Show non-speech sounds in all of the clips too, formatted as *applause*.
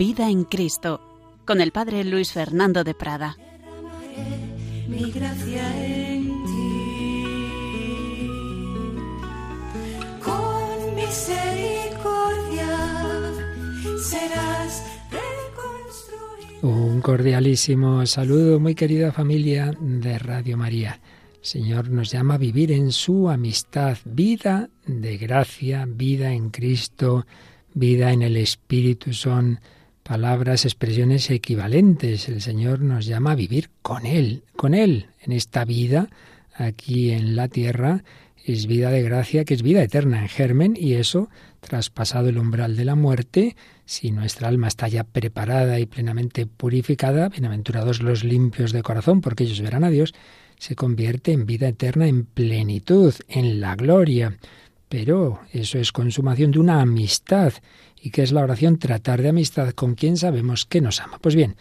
Vida en Cristo, con el Padre Luis Fernando de Prada. Mi gracia en ti. Con misericordia serás reconstruido. Un cordialísimo saludo, muy querida familia de Radio María. El Señor nos llama a vivir en su amistad, vida de gracia, vida en Cristo, vida en el Espíritu. Son palabras, expresiones equivalentes. El Señor nos llama a vivir con Él, con Él, en esta vida, aquí en la tierra. Es vida de gracia, que es vida eterna en germen, y eso, traspasado el umbral de la muerte, si nuestra alma está ya preparada y plenamente purificada, bienaventurados los limpios de corazón, porque ellos verán a Dios, se convierte en vida eterna, en plenitud, en la gloria. Pero eso es consumación de una amistad. ¿Y qué es la oración? Tratar de amistad con quien sabemos que nos ama. Pues bien,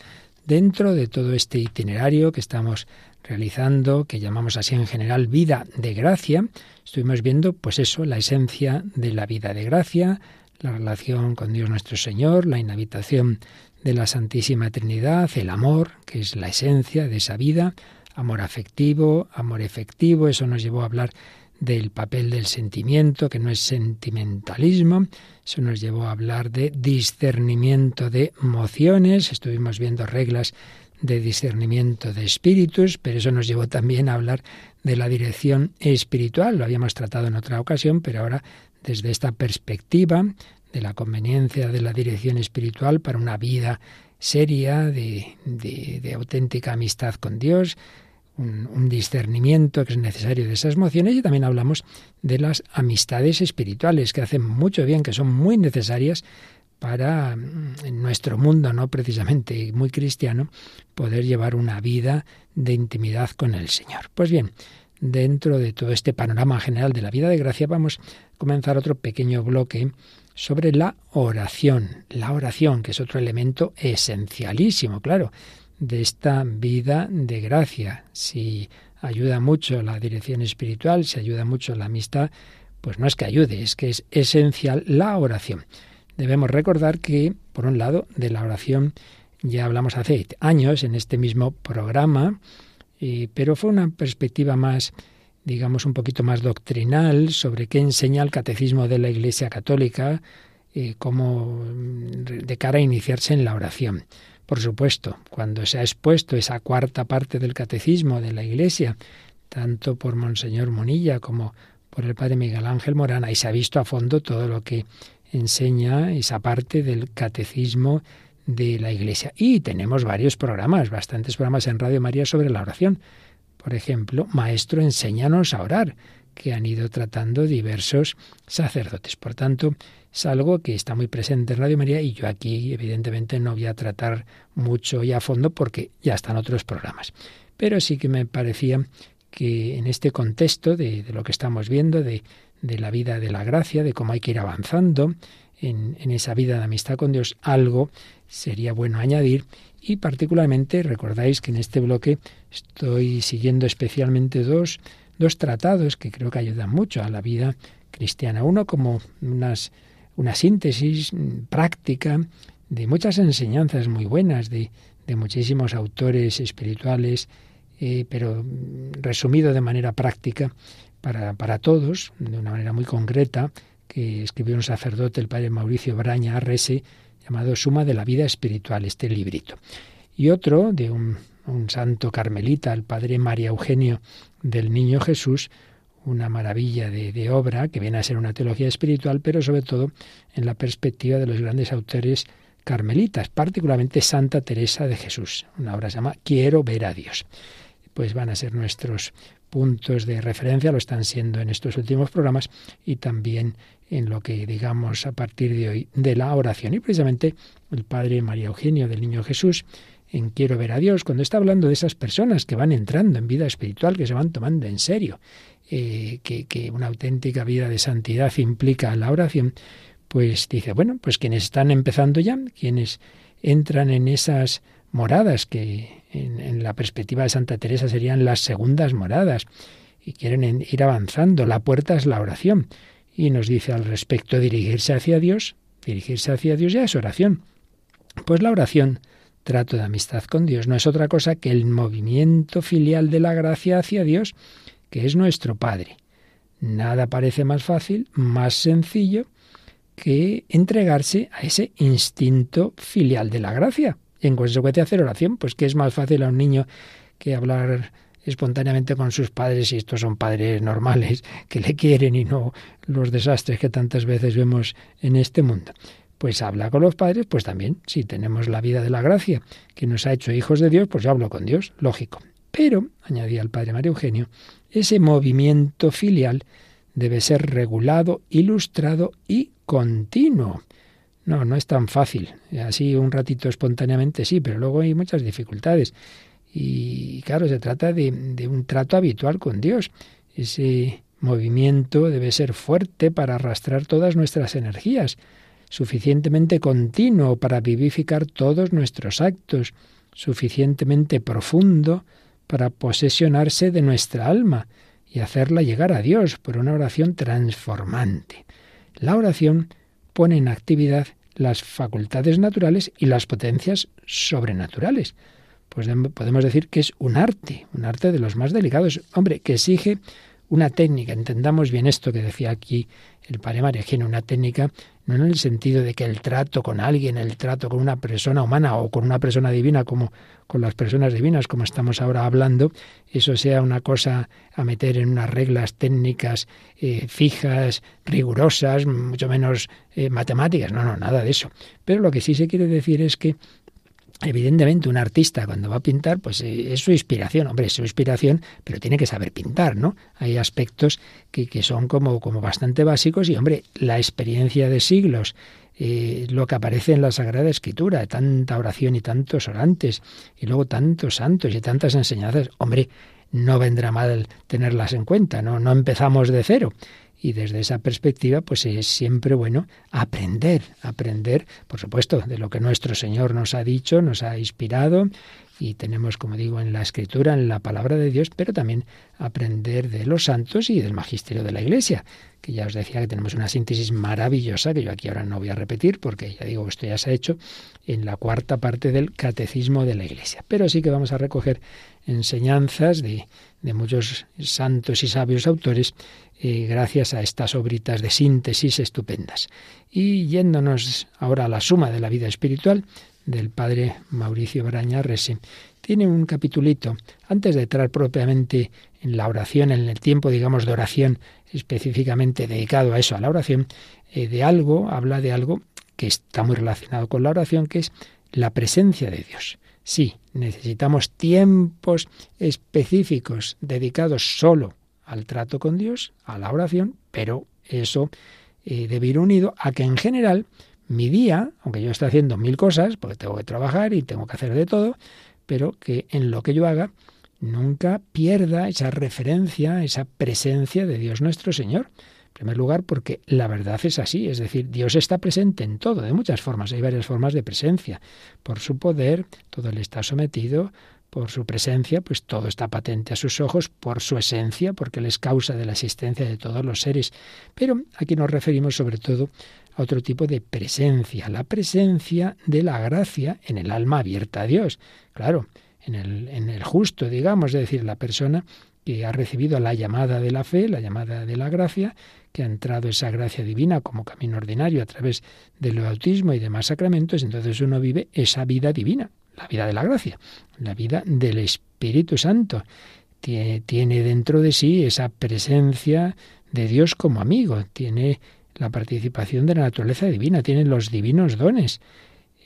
dentro de todo este itinerario que estamos realizando, que llamamos así en general vida de gracia, estuvimos viendo pues eso, la esencia de la vida de gracia, la relación con Dios nuestro Señor, la inhabitación de la Santísima Trinidad, el amor, que es la esencia de esa vida, amor afectivo, amor efectivo, eso nos llevó a hablar del papel del sentimiento, que no es sentimentalismo, eso nos llevó a hablar de discernimiento de emociones, estuvimos viendo reglas de discernimiento de espíritus, pero eso nos llevó también a hablar de la dirección espiritual, lo habíamos tratado en otra ocasión, pero ahora desde esta perspectiva de la conveniencia de la dirección espiritual para una vida seria, de, de, de auténtica amistad con Dios, un, discernimiento que es necesario de esas emociones y también hablamos de las amistades espirituales que hacen mucho bien, que son muy necesarias para en nuestro mundo, no precisamente muy cristiano, poder llevar una vida de intimidad con el Señor. Pues bien, dentro de todo este panorama general de la vida de gracia, vamos a comenzar otro pequeño bloque sobre la oración. La oración, que es otro elemento esencialísimo, claro, de esta vida de gracia. Si ayuda mucho la dirección espiritual, si ayuda mucho la amistad, pues no es que ayude, es que es esencial la oración. Debemos recordar que, por un lado, de la oración ya hablamos hace años en este mismo programa, eh, pero fue una perspectiva más, digamos, un poquito más doctrinal sobre qué enseña el catecismo de la Iglesia Católica eh, como de cara a iniciarse en la oración. Por supuesto, cuando se ha expuesto esa cuarta parte del catecismo de la Iglesia, tanto por Monseñor Monilla como por el padre Miguel Ángel Morán, y se ha visto a fondo todo lo que enseña esa parte del catecismo de la Iglesia. Y tenemos varios programas, bastantes programas en Radio María sobre la oración. Por ejemplo, Maestro, enséñanos a orar, que han ido tratando diversos sacerdotes. Por tanto, es algo que está muy presente en Radio María y yo aquí, evidentemente, no voy a tratar mucho y a fondo porque ya están otros programas. Pero sí que me parecía que en este contexto de, de lo que estamos viendo, de de la vida de la gracia, de cómo hay que ir avanzando en, en, esa vida de amistad con Dios, algo sería bueno añadir. Y particularmente recordáis que en este bloque estoy siguiendo especialmente dos, dos tratados que creo que ayudan mucho a la vida cristiana. Uno como unas, una síntesis práctica de muchas enseñanzas muy buenas de, de muchísimos autores espirituales, eh, pero resumido de manera práctica para, para todos, de una manera muy concreta, que escribió un sacerdote, el padre Mauricio Braña Arrese, llamado Suma de la Vida Espiritual, este librito. Y otro de un, un santo carmelita, el padre María Eugenio del Niño Jesús, una maravilla de, obra que viene a ser una teología espiritual, pero sobre todo en la perspectiva de los grandes autores carmelitas, particularmente Santa Teresa de Jesús. Una obra se llama Quiero ver a Dios. Pues van a ser nuestros puntos de referencia, lo están siendo en estos últimos programas y también en lo que digamos a partir de hoy de la oración. Y precisamente el Padre María Eugenio del Niño Jesús en Quiero ver a Dios, cuando está hablando de esas personas que van entrando en vida espiritual, que se van tomando en serio, eh, que, una auténtica vida de santidad implica la oración, pues dice, bueno, pues quienes están empezando ya, quienes entran en esas moradas que en, en, la perspectiva de Santa Teresa serían las segundas moradas y quieren ir avanzando. La puerta es la oración. Y nos dice al respecto dirigirse hacia Dios. Dirigirse hacia Dios ya es oración. Pues la oración, trato de amistad con Dios, no es otra cosa que el movimiento filial de la gracia hacia Dios, que es nuestro Padre. Nada parece más fácil, más sencillo que entregarse a ese instinto filial de la gracia. En consecuencia hacer oración, pues que es más fácil a un niño que hablar espontáneamente con sus padres, y estos son padres normales, que le quieren y no los desastres que tantas veces vemos en este mundo. Pues habla con los padres, pues también, si tenemos la vida de la gracia, que nos ha hecho hijos de Dios, pues yo hablo con Dios, lógico. Pero, añadía el padre María Eugenio, ese movimiento filial debe ser regulado, ilustrado y continuo. No, no es tan fácil. Así un ratito espontáneamente sí, pero luego hay muchas dificultades. Y claro, se trata de, de un trato habitual con Dios. Ese movimiento debe ser fuerte para arrastrar todas nuestras energías, suficientemente continuo para vivificar todos nuestros actos, suficientemente profundo para posesionarse de nuestra alma y hacerla llegar a Dios por una oración transformante. La oración pone en actividad las facultades naturales y las potencias sobrenaturales. Pues podemos decir que es un arte, un arte de los más delicados, hombre, que exige una técnica. Entendamos bien esto que decía aquí el padre María una técnica no en el sentido de que el trato con alguien, el trato con una persona humana o con una persona divina como con las personas divinas como estamos ahora hablando, eso sea una cosa a meter en unas reglas técnicas eh, fijas, rigurosas, mucho menos eh, matemáticas, no, no, nada de eso. Pero lo que sí se quiere decir es que Evidentemente, un artista cuando va a pintar, pues eh, es su inspiración, hombre, es su inspiración, pero tiene que saber pintar, ¿no? Hay aspectos que, que son como, como bastante básicos y, hombre, la experiencia de siglos, eh, lo que aparece en la Sagrada Escritura, tanta oración y tantos orantes, y luego tantos santos y tantas enseñanzas, hombre, no vendrá mal tenerlas en cuenta, ¿no? No empezamos de cero. Y desde esa perspectiva, pues es siempre bueno aprender, aprender, por supuesto, de lo que nuestro Señor nos ha dicho, nos ha inspirado, y tenemos, como digo, en la escritura, en la palabra de Dios, pero también aprender de los santos y del magisterio de la Iglesia, que ya os decía que tenemos una síntesis maravillosa, que yo aquí ahora no voy a repetir, porque ya digo, esto ya se ha hecho en la cuarta parte del Catecismo de la Iglesia. Pero sí que vamos a recoger enseñanzas de, muchos santos y sabios autores eh, gracias a estas obritas de síntesis estupendas. Y yéndonos ahora a la suma de la vida espiritual del padre Mauricio Braña Rese, tiene un capitulito, antes de entrar propiamente en la oración, en el tiempo, digamos, de oración específicamente dedicado a eso, a la oración, eh, de algo, habla de algo que está muy relacionado con la oración, que es la presencia de Dios. Sí, necesitamos tiempos específicos dedicados solo al trato con Dios, a la oración, pero eso eh, debe ir unido a que en general mi día, aunque yo esté haciendo mil cosas, porque tengo que trabajar y tengo que hacer de todo, pero que en lo que yo haga nunca pierda esa referencia, esa presencia de Dios nuestro Señor. Primer lugar, porque la verdad es así, es decir, Dios está presente en todo, de muchas formas, hay varias formas de presencia. Por su poder, todo le está sometido, por su presencia, pues todo está patente a sus ojos, por su esencia, porque Él es causa de la existencia de todos los seres. Pero aquí nos referimos sobre todo a otro tipo de presencia, la presencia de la gracia en el alma abierta a Dios. Claro, en el, en el justo, digamos, es decir, la persona que ha recibido la llamada de la fe, la llamada de la gracia, que ha entrado esa gracia divina como camino ordinario a través del bautismo y demás sacramentos, entonces uno vive esa vida divina la vida de la gracia, la vida del Espíritu Santo. Tiene, dentro de sí esa presencia de Dios como amigo, tiene la participación de la naturaleza divina, tiene los divinos dones.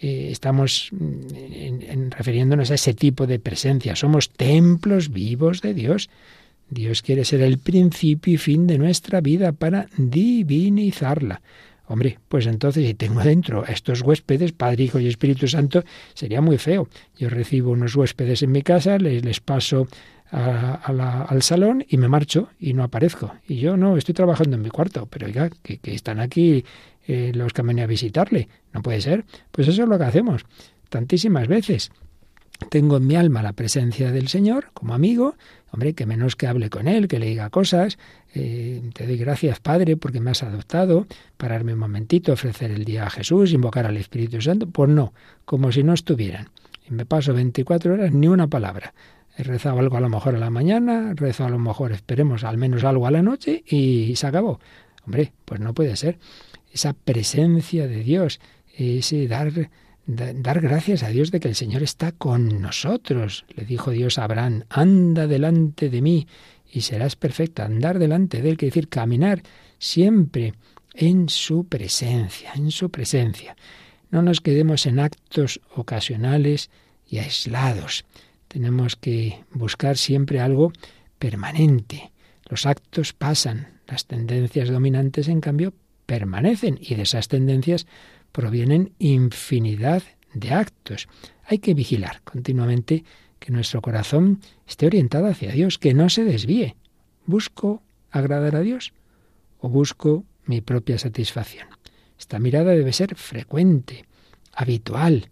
Eh, estamos mm, refiriéndonos a ese tipo de presencia. Somos templos vivos de Dios. Dios quiere ser el principio y fin de nuestra vida para divinizarla. Hombre, pues entonces si tengo dentro a estos huéspedes, Padre, Hijo y Espíritu Santo, sería muy feo. Yo recibo unos huéspedes en mi casa, les, les paso al salón y me marcho y no aparezco. Y yo no, estoy trabajando en mi cuarto, pero oiga, que, están aquí eh, los que han venido a visitarle. No puede ser. Pues eso es lo que hacemos tantísimas veces. Tengo en mi alma la presencia del Señor como amigo, hombre, que menos que hable con Él, que le diga cosas, eh, te doy gracias, Padre, porque me has adoptado, pararme un momentito, ofrecer el día a Jesús, invocar al Espíritu Santo, pues no, como si no estuvieran. Y me paso 24 horas ni una palabra. He rezado algo a lo mejor a la mañana, rezo a lo mejor, esperemos, al menos algo a la noche y se acabó. Hombre, pues no puede ser. Esa presencia de Dios, ese dar dar gracias a Dios de que el Señor está con nosotros. Le dijo Dios a Abraham, anda delante de mí y serás perfecto. Andar delante de él quiere decir caminar siempre en su presencia, en su presencia. No nos quedemos en actos ocasionales y aislados. Tenemos que buscar siempre algo permanente. Los actos pasan, las tendencias dominantes, en cambio, permanecen y de esas tendencias provienen infinidad de actos. Hay que vigilar continuamente que nuestro corazón esté orientado hacia Dios, que no se desvíe. ¿Busco agradar a Dios o busco mi propia satisfacción? Esta mirada debe ser frecuente, habitual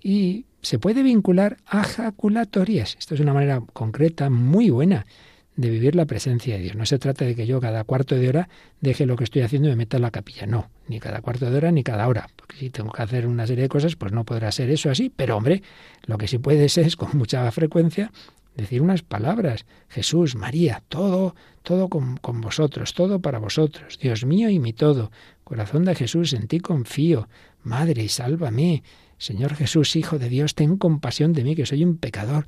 y se puede vincular a jaculatorias. Esto es una manera concreta muy buena de vivir la presencia de Dios. No se trata de que yo cada cuarto de hora deje lo que estoy haciendo y me meta en la capilla. No, ni cada cuarto de hora ni cada hora. Porque si tengo que hacer una serie de cosas, pues no podrá ser eso así. Pero hombre, lo que sí puede ser es con mucha frecuencia decir unas palabras. Jesús, María, todo, todo con, con vosotros, todo para vosotros. Dios mío y mi todo. Corazón de Jesús, en ti confío. Madre, sálvame. Señor Jesús, Hijo de Dios, ten compasión de mí, que soy un pecador.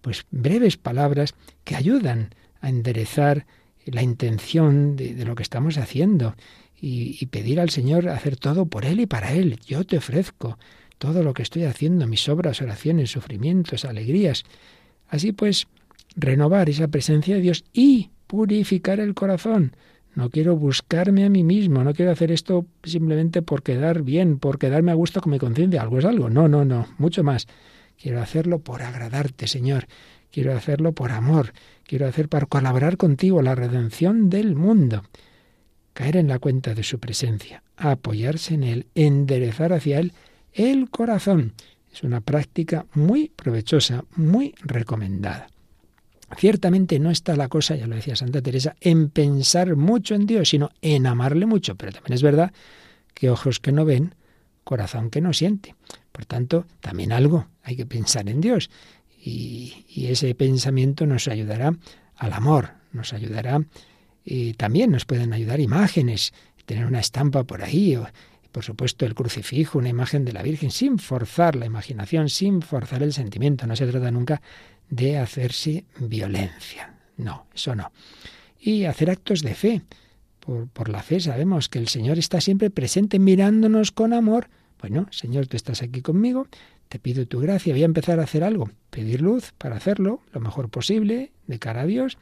Pues breves palabras que ayudan a enderezar la intención de, lo que estamos haciendo y, y, pedir al Señor hacer todo por Él y para Él. Yo te ofrezco todo lo que estoy haciendo, mis obras, oraciones, sufrimientos, alegrías. Así pues, renovar esa presencia de Dios y purificar el corazón. No quiero buscarme a mí mismo, no quiero hacer esto simplemente por quedar bien, por quedarme a gusto con mi conciencia. Algo es algo. No, no, no, mucho más. Quiero hacerlo por agradarte, Señor. Quiero hacerlo por amor. Quiero hacer para colaborar contigo la redención del mundo. Caer en la cuenta de su presencia, apoyarse en él, enderezar hacia él el corazón. Es una práctica muy provechosa, muy recomendada. Ciertamente no está la cosa, ya lo decía Santa Teresa, en pensar mucho en Dios, sino en amarle mucho. Pero también es verdad que ojos que no ven, corazón que no siente. Por tanto, también algo hay que pensar en Dios. Y, ese pensamiento nos ayudará al amor, nos ayudará, y también nos pueden ayudar imágenes, tener una estampa por ahí, o, por supuesto el crucifijo, una imagen de la Virgen, sin forzar la imaginación, sin forzar el sentimiento. No se trata nunca de hacerse violencia. No, eso no. Y hacer actos de fe. Por, por, la fe sabemos que el Señor está siempre presente mirándonos con amor. Bueno, Señor, tú estás aquí conmigo, te pido tu gracia, voy a empezar a hacer algo, pedir luz para hacerlo lo mejor posible de cara a Dios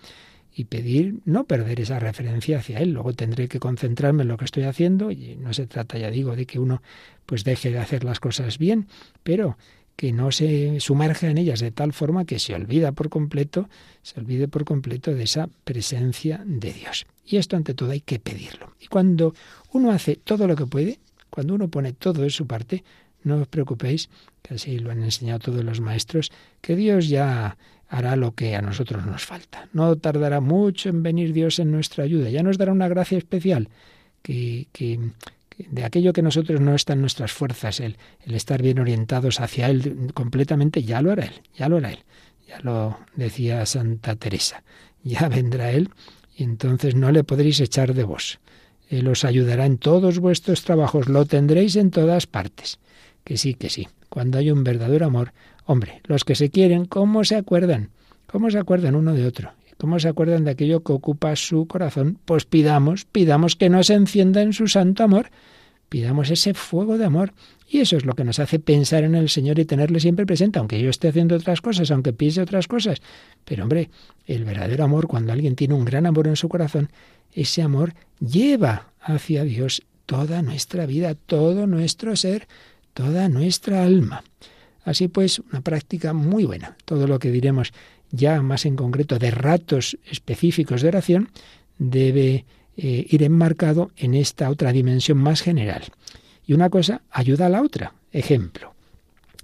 y pedir no perder esa referencia hacia Él. Luego tendré que concentrarme en lo que estoy haciendo y no se trata, ya digo, de que uno pues deje de hacer las cosas bien, pero que no se sumerja en ellas de tal forma que se olvida por completo, se olvide por completo de esa presencia de Dios. Y esto ante todo hay que pedirlo. Y cuando uno hace todo lo que puede, cuando uno pone todo de su parte, no os preocupéis, que así lo han enseñado todos los maestros, que Dios ya hará lo que a nosotros nos falta. No tardará mucho en venir Dios en nuestra ayuda, ya nos dará una gracia especial, que, de aquello que nosotros no está en nuestras fuerzas, el, el estar bien orientados hacia Él completamente, ya lo hará Él, ya lo hará Él. Ya lo decía Santa Teresa, ya vendrá Él y entonces no le podréis echar de vos. Él os ayudará en todos vuestros trabajos, lo tendréis en todas partes que sí, que sí. Cuando hay un verdadero amor, hombre, los que se quieren, ¿cómo se acuerdan? ¿Cómo se acuerdan uno de otro? ¿Cómo se acuerdan de aquello que ocupa su corazón? Pues pidamos, pidamos que no se encienda en su santo amor, pidamos ese fuego de amor. Y eso es lo que nos hace pensar en el Señor y tenerle siempre presente, aunque yo esté haciendo otras cosas, aunque piense otras cosas. Pero hombre, el verdadero amor, cuando alguien tiene un gran amor en su corazón, ese amor lleva hacia Dios toda nuestra vida, todo nuestro ser, toda nuestra alma. Así pues, una práctica muy buena. Todo lo que diremos ya más en concreto de ratos específicos de oración debe eh, ir enmarcado en esta otra dimensión más general. Y una cosa ayuda a la otra. Ejemplo.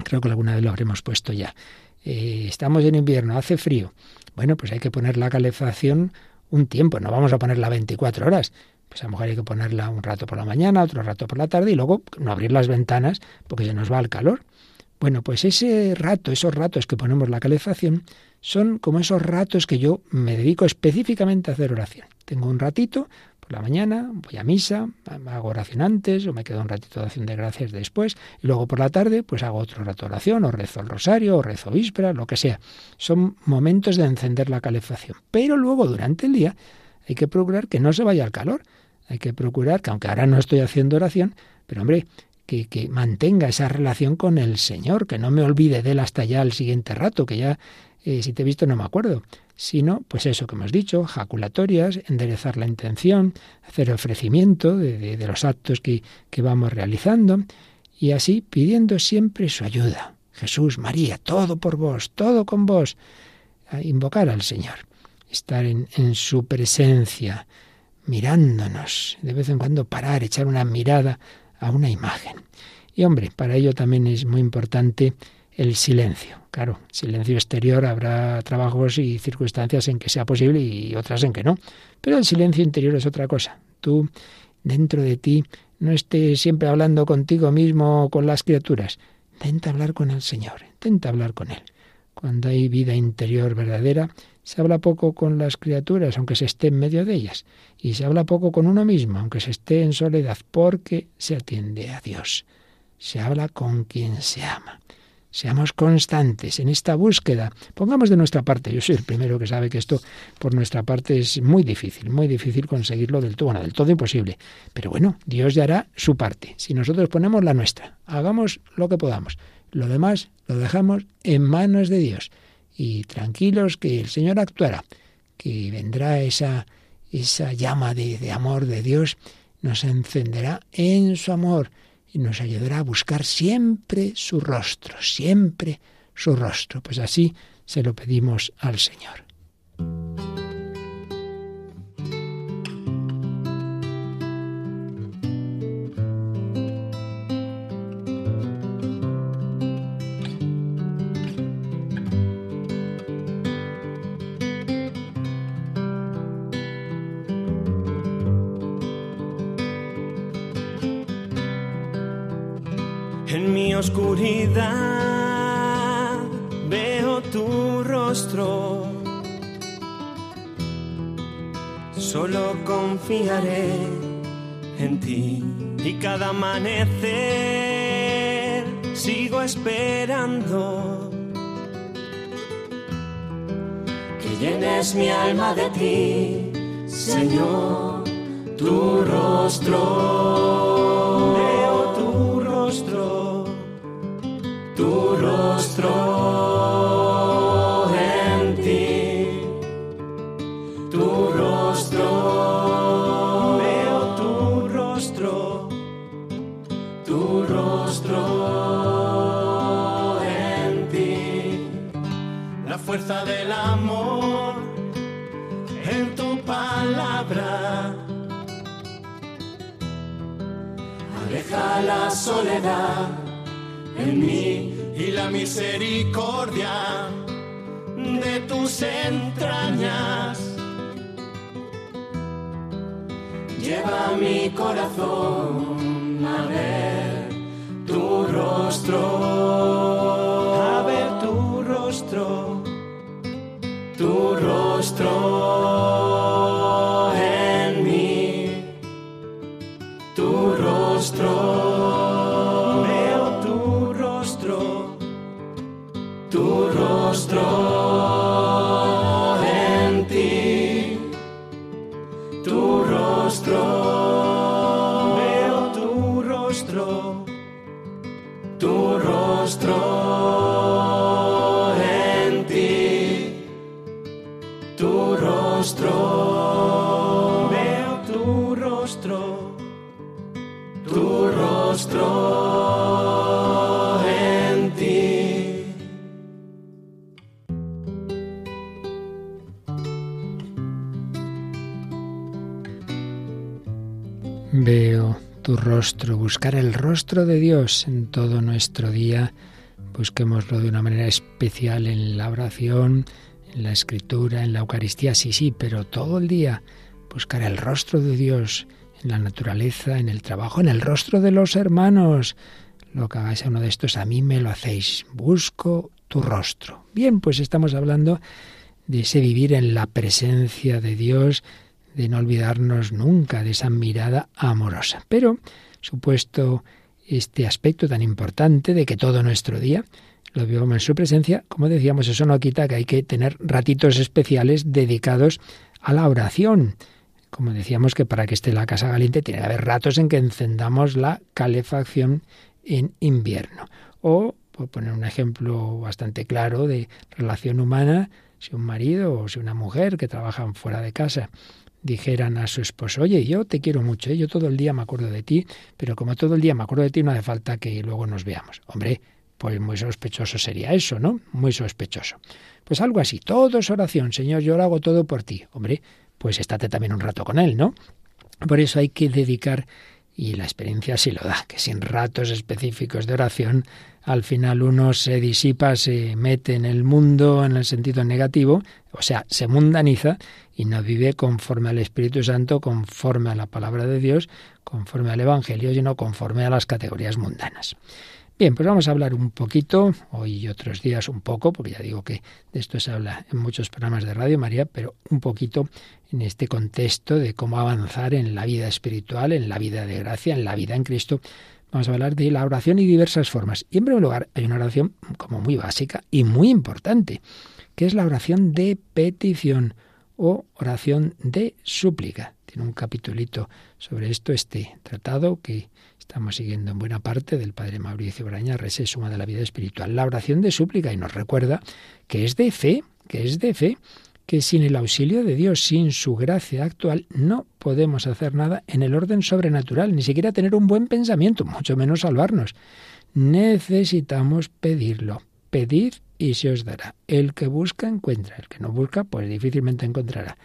Creo que alguna vez lo habremos puesto ya. eh, estamos en invierno, hace frío. Bueno, pues hay que poner la calefacción un tiempo, no vamos a ponerla 24 horas. Pues a lo mejor hay que ponerla un rato por la mañana, otro rato por la tarde y luego no abrir las ventanas porque se nos va el calor. Bueno, pues ese rato, esos ratos que ponemos la calefacción, son como esos ratos que yo me dedico específicamente a hacer oración. Tengo un ratito por la mañana, voy a misa, hago oración antes, o me quedo un ratito de acción de gracias después, y luego por la tarde, pues hago otro rato de oración, o rezo el rosario, o rezo víspera, lo que sea. Son momentos de encender la calefacción. Pero luego, durante el día, hay que procurar que no se vaya el calor. Hay que procurar que, aunque ahora no estoy haciendo oración, pero hombre, que, que, mantenga esa relación con el Señor, que no me olvide de él hasta ya el siguiente rato, que ya eh, si te he visto no me acuerdo, sino pues eso que hemos dicho, jaculatorias, enderezar la intención, hacer ofrecimiento de, los actos que, que vamos realizando y así pidiendo siempre su ayuda. Jesús, María, todo por vos, todo con vos. Invocar al Señor, estar en, en su presencia, mirándonos, de vez en cuando parar, echar una mirada a una imagen. Y hombre, para ello también es muy importante el silencio. Claro, silencio exterior habrá trabajos y circunstancias en que sea posible y otras en que no. Pero el silencio interior es otra cosa. Tú, dentro de ti, no estés siempre hablando contigo mismo o con las criaturas. Intenta hablar con el Señor, intenta hablar con Él. Cuando hay vida interior verdadera, se habla poco con las criaturas, aunque se esté en medio de ellas, y se habla poco con uno mismo, aunque se esté en soledad, porque se atiende a Dios. Se habla con quien se ama. Seamos constantes en esta búsqueda. Pongamos de nuestra parte. Yo soy el primero que sabe que esto por nuestra parte es muy difícil, muy difícil conseguirlo del todo, bueno, del todo imposible. Pero bueno, Dios ya hará su parte. Si nosotros ponemos la nuestra, hagamos lo que podamos. Lo demás lo dejamos en manos de Dios. Y tranquilos que el Señor actuará, que vendrá esa, esa llama de, de amor de Dios, nos encenderá en su amor y nos ayudará a buscar siempre su rostro, siempre su rostro. Pues así se lo pedimos al Señor. Oscuridad veo tu rostro. Solo confiaré en ti y cada amanecer sigo esperando que llenes mi alma de ti, Señor, tu rostro. Rostro en ti, tu rostro. Veo tu rostro, tu rostro en ti. La fuerza del amor en tu palabra. Aleja la soledad misericordia de tus entrañas. Lleva mi corazón a ver tu rostro, buscar el rostro de Dios en todo nuestro día, busquémoslo de una manera especial en la oración, en la escritura, en la Eucaristía, sí, sí, pero todo el día buscar el rostro de Dios en la naturaleza, en el trabajo, en el rostro de los hermanos. Lo que hagáis a uno de estos, a mí me lo hacéis. Busco tu rostro. Bien, pues estamos hablando de ese vivir en la presencia de Dios, de no olvidarnos nunca de esa mirada amorosa. Pero, supuesto este aspecto tan importante de que todo nuestro día lo vivamos en su presencia, como decíamos, eso no quita que hay que tener ratitos especiales dedicados a la oración. Como decíamos que para que esté la casa caliente tiene que haber ratos en que encendamos la calefacción en invierno. O, por poner un ejemplo bastante claro de relación humana, si un marido o si una mujer que trabajan fuera de casa dijeran a su esposo, oye, yo te quiero mucho, ¿eh? yo todo el día me acuerdo de ti, pero como todo el día me acuerdo de ti, no hace falta que luego nos veamos. Hombre, pues muy sospechoso sería eso, ¿no? Muy sospechoso. Pues algo así, todo es oración, Señor, yo lo hago todo por ti. Hombre, pues estate también un rato con Él, ¿no? Por eso hay que dedicar, y la experiencia sí lo da, que sin ratos específicos de oración, al final uno se disipa, se mete en el mundo en el sentido negativo, o sea, se mundaniza y no vive conforme al Espíritu Santo, conforme a la palabra de Dios, conforme al Evangelio, sino conforme a las categorías mundanas. Bien, pues vamos a hablar un poquito, hoy y otros días un poco, porque ya digo que de esto se habla en muchos programas de Radio María, pero un poquito en este contexto de cómo avanzar en la vida espiritual, en la vida de gracia, en la vida en Cristo, Vamos a hablar de la oración y diversas formas. Y en primer lugar, hay una oración como muy básica y muy importante, que es la oración de petición o oración de súplica. Tiene un capitulito sobre esto, este tratado que estamos siguiendo en buena parte del padre Mauricio Braña, Suma de la vida espiritual. La oración de súplica y nos recuerda que es de fe, que es de fe que sin el auxilio de Dios, sin su gracia actual, no podemos hacer nada en el orden sobrenatural, ni siquiera tener un buen pensamiento, mucho menos salvarnos. Necesitamos pedirlo. Pedid y se os dará. El que busca encuentra, el que no busca pues difícilmente encontrará.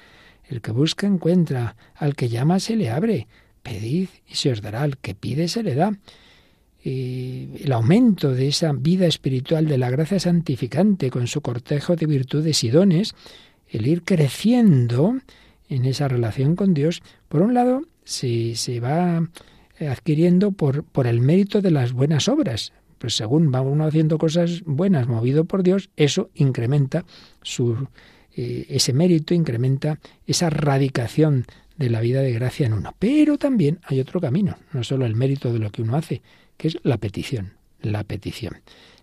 El que busca encuentra, al que llama se le abre. Pedid y se os dará, al que pide se le da. Y el aumento de esa vida espiritual de la gracia santificante con su cortejo de virtudes y dones el ir creciendo en esa relación con Dios, por un lado, se, se va adquiriendo por, por el mérito de las buenas obras. Pues según va uno haciendo cosas buenas, movido por Dios, eso incrementa su, eh, ese mérito, incrementa esa radicación de la vida de gracia en uno. Pero también hay otro camino, no solo el mérito de lo que uno hace, que es la petición. La petición.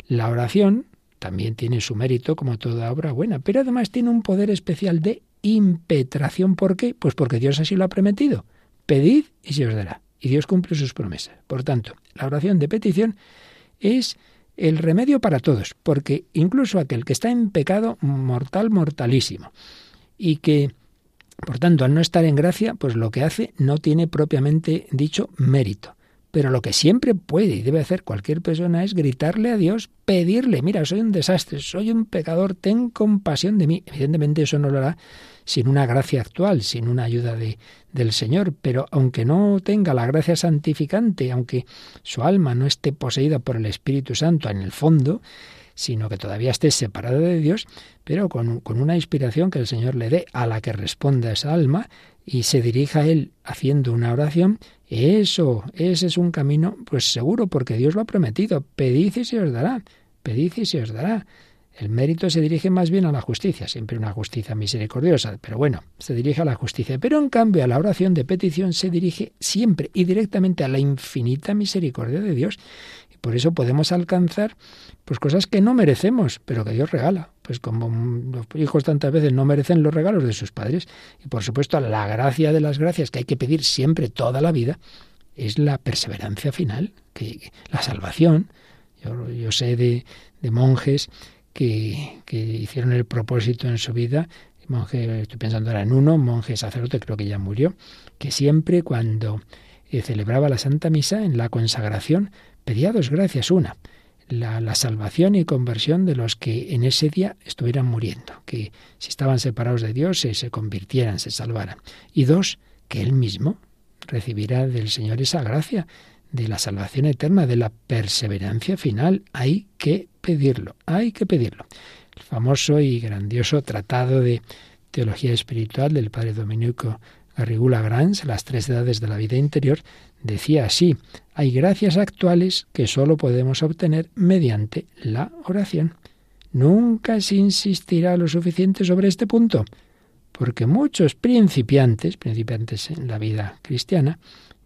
La oración también tiene su mérito como toda obra buena, pero además tiene un poder especial de impetración. ¿Por qué? Pues porque Dios así lo ha prometido. Pedid y se os dará. Y Dios cumple sus promesas. Por tanto, la oración de petición es el remedio para todos, porque incluso aquel que está en pecado mortal, mortalísimo, y que, por tanto, al no estar en gracia, pues lo que hace no tiene propiamente dicho mérito. Pero lo que siempre puede y debe hacer cualquier persona es gritarle a Dios, pedirle, mira, soy un desastre, soy un pecador, ten compasión de mí. Evidentemente eso no lo hará sin una gracia actual, sin una ayuda de, del Señor, pero aunque no tenga la gracia santificante, aunque su alma no esté poseída por el Espíritu Santo en el fondo, sino que todavía esté separada de Dios, pero con, con, una inspiración que el Señor le dé a la que responda esa alma y se dirija a Él haciendo una oración, eso, ese es un camino, pues seguro, porque Dios lo ha prometido. Pedid y se os dará. Pedid y se os dará. El mérito se dirige más bien a la justicia, siempre una justicia misericordiosa, pero bueno, se dirige a la justicia. Pero en cambio a la oración de petición se dirige siempre y directamente a la infinita misericordia de Dios. Y por eso podemos alcanzar pues cosas que no merecemos, pero que Dios regala. Pues como los hijos tantas veces no merecen los regalos de sus padres. Y por supuesto la gracia de las gracias que hay que pedir siempre toda la vida es la perseverancia final, que la salvación. Yo, sé de, de monjes que, hicieron el propósito en su vida, monje, estoy pensando ahora en uno, monje sacerdote, creo que ya murió, que siempre cuando eh, celebraba la Santa Misa en la consagración pedía dos gracias. Una, la, salvación y conversión de los que en ese día estuvieran muriendo, que si estaban separados de Dios se, se convirtieran, se salvaran. Y dos, que Él mismo recibiera del Señor esa gracia de la salvación eterna, de la perseverancia final. Hay que pedirlo, hay que pedirlo. El famoso y grandioso tratado de teología espiritual del padre Domenico Garrigula Grans, Las tres edades de la vida interior, decía así, hay gracias actuales que sólo podemos obtener mediante la oración. Nunca se insistirá lo suficiente sobre este punto, porque muchos principiantes, principiantes en la vida cristiana,